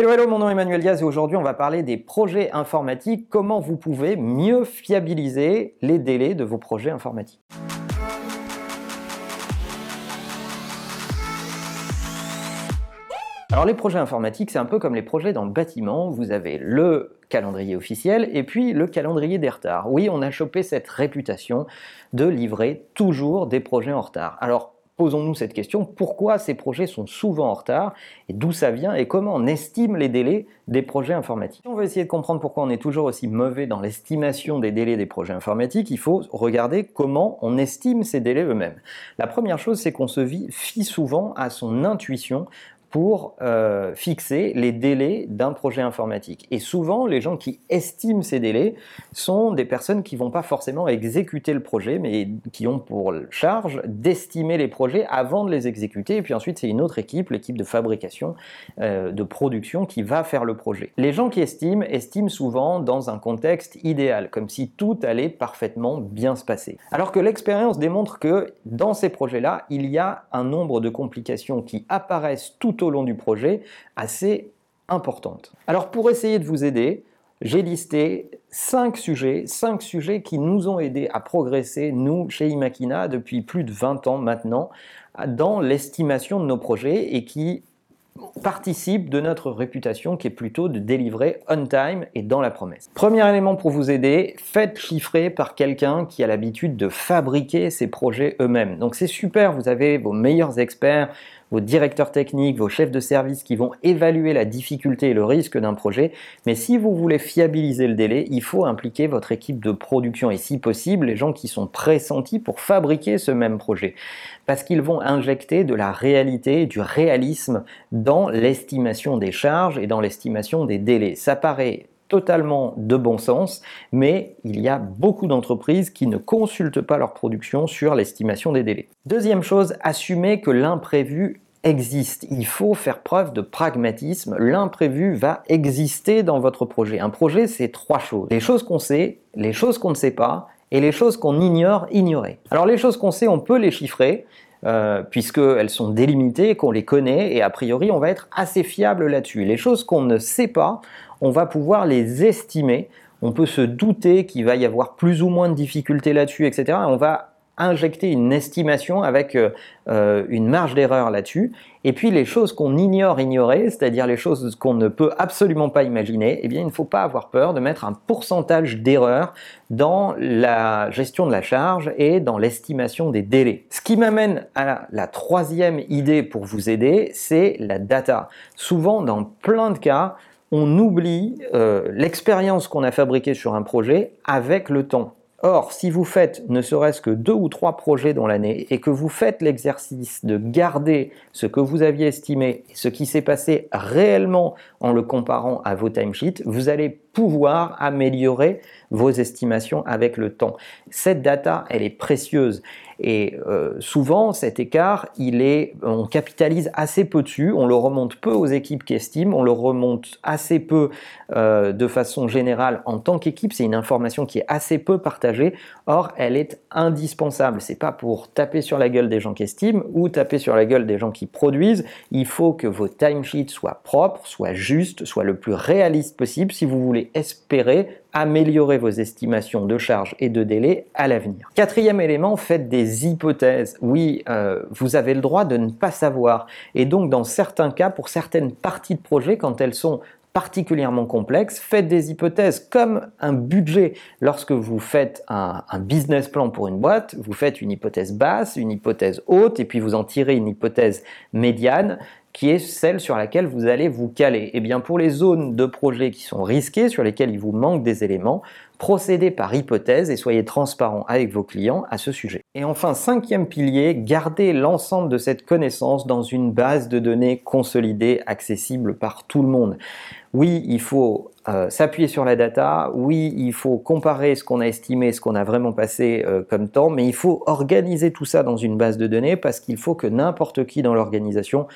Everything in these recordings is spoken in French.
Hello, hello, mon nom est Emmanuel Diaz et aujourd'hui on va parler des projets informatiques, comment vous pouvez mieux fiabiliser les délais de vos projets informatiques? Alors les projets informatiques, c'est un peu comme les projets dans le bâtiment. Vous avez le calendrier officiel et puis le calendrier des retards. Oui, on a chopé cette réputation de livrer toujours des projets en retard. Alors posons-nous cette question, pourquoi ces projets sont souvent en retard et d'où ça vient et comment on estime les délais des projets informatiques? Si on veut essayer de comprendre pourquoi on est toujours aussi mauvais dans l'estimation des délais des projets informatiques, il faut regarder comment on estime ces délais eux-mêmes. La première chose, c'est qu'on se fie souvent à son intuition pour euh, fixer les délais d'un projet informatique. Et souvent, les gens qui estiment ces délais sont des personnes qui vont pas forcément exécuter le projet, mais qui ont pour charge d'estimer les projets avant de les exécuter. Et puis ensuite, c'est une autre équipe, l'équipe de fabrication, euh, de production, qui va faire le projet. Les gens qui estiment, estiment souvent dans un contexte idéal, comme si tout allait parfaitement bien se passer. Alors que l'expérience démontre que dans ces projets-là, il y a un nombre de complications qui apparaissent tout au long du projet assez importante. Alors pour essayer de vous aider, j'ai listé cinq sujets, cinq sujets qui nous ont aidés à progresser, nous, chez Imakina, depuis plus de 20 ans maintenant, dans l'estimation de nos projets et qui participent de notre réputation qui est plutôt de délivrer on time et dans la promesse. Premier élément pour vous aider, faites chiffrer par quelqu'un qui a l'habitude de fabriquer ses projets eux-mêmes. Donc c'est super, vous avez vos meilleurs experts, vos directeurs techniques, vos chefs de service qui vont évaluer la difficulté et le risque d'un projet. Mais si vous voulez fiabiliser le délai, il faut impliquer votre équipe de production et si possible les gens qui sont pressentis pour fabriquer ce même projet. Parce qu'ils vont injecter de la réalité, du réalisme dans l'estimation des charges et dans l'estimation des délais. Ça paraît totalement de bon sens, mais il y a beaucoup d'entreprises qui ne consultent pas leur production sur l'estimation des délais. Deuxième chose, assumer que l'imprévu existe. Il faut faire preuve de pragmatisme. L'imprévu va exister dans votre projet. Un projet, c'est trois choses. Les choses qu'on sait, les choses qu'on ne sait pas, et les choses qu'on ignore, ignorer. Alors les choses qu'on sait, on peut les chiffrer, euh, puisqu'elles sont délimitées, qu'on les connaît, et a priori, on va être assez fiable là-dessus. Les choses qu'on ne sait pas, on va pouvoir les estimer. On peut se douter qu'il va y avoir plus ou moins de difficultés là-dessus, etc. on va injecter une estimation avec euh, euh, une marge d'erreur là-dessus. Et puis les choses qu'on ignore ignorer, c'est-à-dire les choses qu'on ne peut absolument pas imaginer, eh bien il ne faut pas avoir peur de mettre un pourcentage d'erreur dans la gestion de la charge et dans l'estimation des délais. Ce qui m'amène à la, troisième idée pour vous aider, c'est la data. Souvent, dans plein de cas, on oublie euh, l'expérience qu'on a fabriquée sur un projet avec le temps. Or, si vous faites ne serait-ce que deux ou trois projets dans l'année et que vous faites l'exercice de garder ce que vous aviez estimé ce qui s'est passé réellement en le comparant à vos timesheets, vous allez pouvoir améliorer vos estimations avec le temps. Cette data, elle est précieuse et euh, souvent cet écart, il est, on capitalise assez peu dessus, on le remonte peu aux équipes qui estiment, on le remonte assez peu euh, de façon générale en tant qu'équipe. C'est une information qui est assez peu partagée. Or, elle est indispensable. C'est pas pour taper sur la gueule des gens qui estiment ou taper sur la gueule des gens qui produisent. Il faut que vos timesheets soient propres, soient justes, soient le plus réalistes possible si vous voulez espérer améliorer vos estimations de charges et de délais à l'avenir. Quatrième élément, faites des hypothèses. Oui, euh, vous avez le droit de ne pas savoir. Et donc, dans certains cas, pour certaines parties de projet, quand elles sont particulièrement complexes, faites des hypothèses comme un budget. Lorsque vous faites un, un, business plan pour une boîte, vous faites une hypothèse basse, une hypothèse haute, et puis vous en tirez une hypothèse médiane qui est celle sur laquelle vous allez vous caler. Et eh bien pour les zones de projet qui sont risquées, sur lesquelles il vous manque des éléments, procédez par hypothèse et soyez transparent avec vos clients à ce sujet. Et enfin, cinquième pilier, gardez l'ensemble de cette connaissance dans une base de données consolidée, accessible par tout le monde. Oui, il faut euh, s'appuyer sur la data, oui, il faut comparer ce qu'on a estimé, ce qu'on a vraiment passé euh, comme temps, mais il faut organiser tout ça dans une base de données parce qu'il faut que n'importe qui dans l'organisation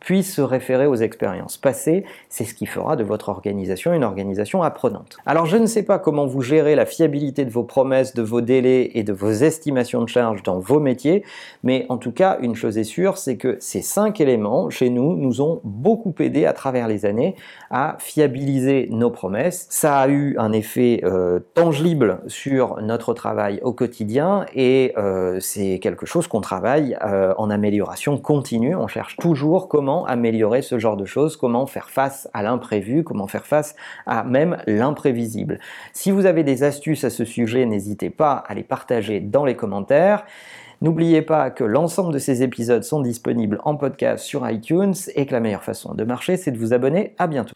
puisse se référer aux expériences passées. C'est ce qui fera de votre organisation une organisation apprenante. Alors je ne sais pas comment vous gérez la fiabilité de vos promesses, de vos délais et de vos estimations de charges dans vos métiers, mais en tout cas, une chose est sûre, c'est que ces cinq éléments, chez nous, nous ont beaucoup aidé à travers les années à fiabiliser nos promesses. Ça a eu un effet euh, tangible sur notre travail au quotidien et euh, c'est quelque chose qu'on travaille euh, en amélioration continue. On cherche toujours comment améliorer ce genre de choses, comment faire face à l'imprévu, comment faire face à même l'imprévisible. Si vous avez des astuces à ce sujet, n'hésitez pas à les partager dans les commentaires. N'oubliez pas que l'ensemble de ces épisodes sont disponibles en podcast sur iTunes et que la meilleure façon de marcher, c'est de vous abonner. À bientôt.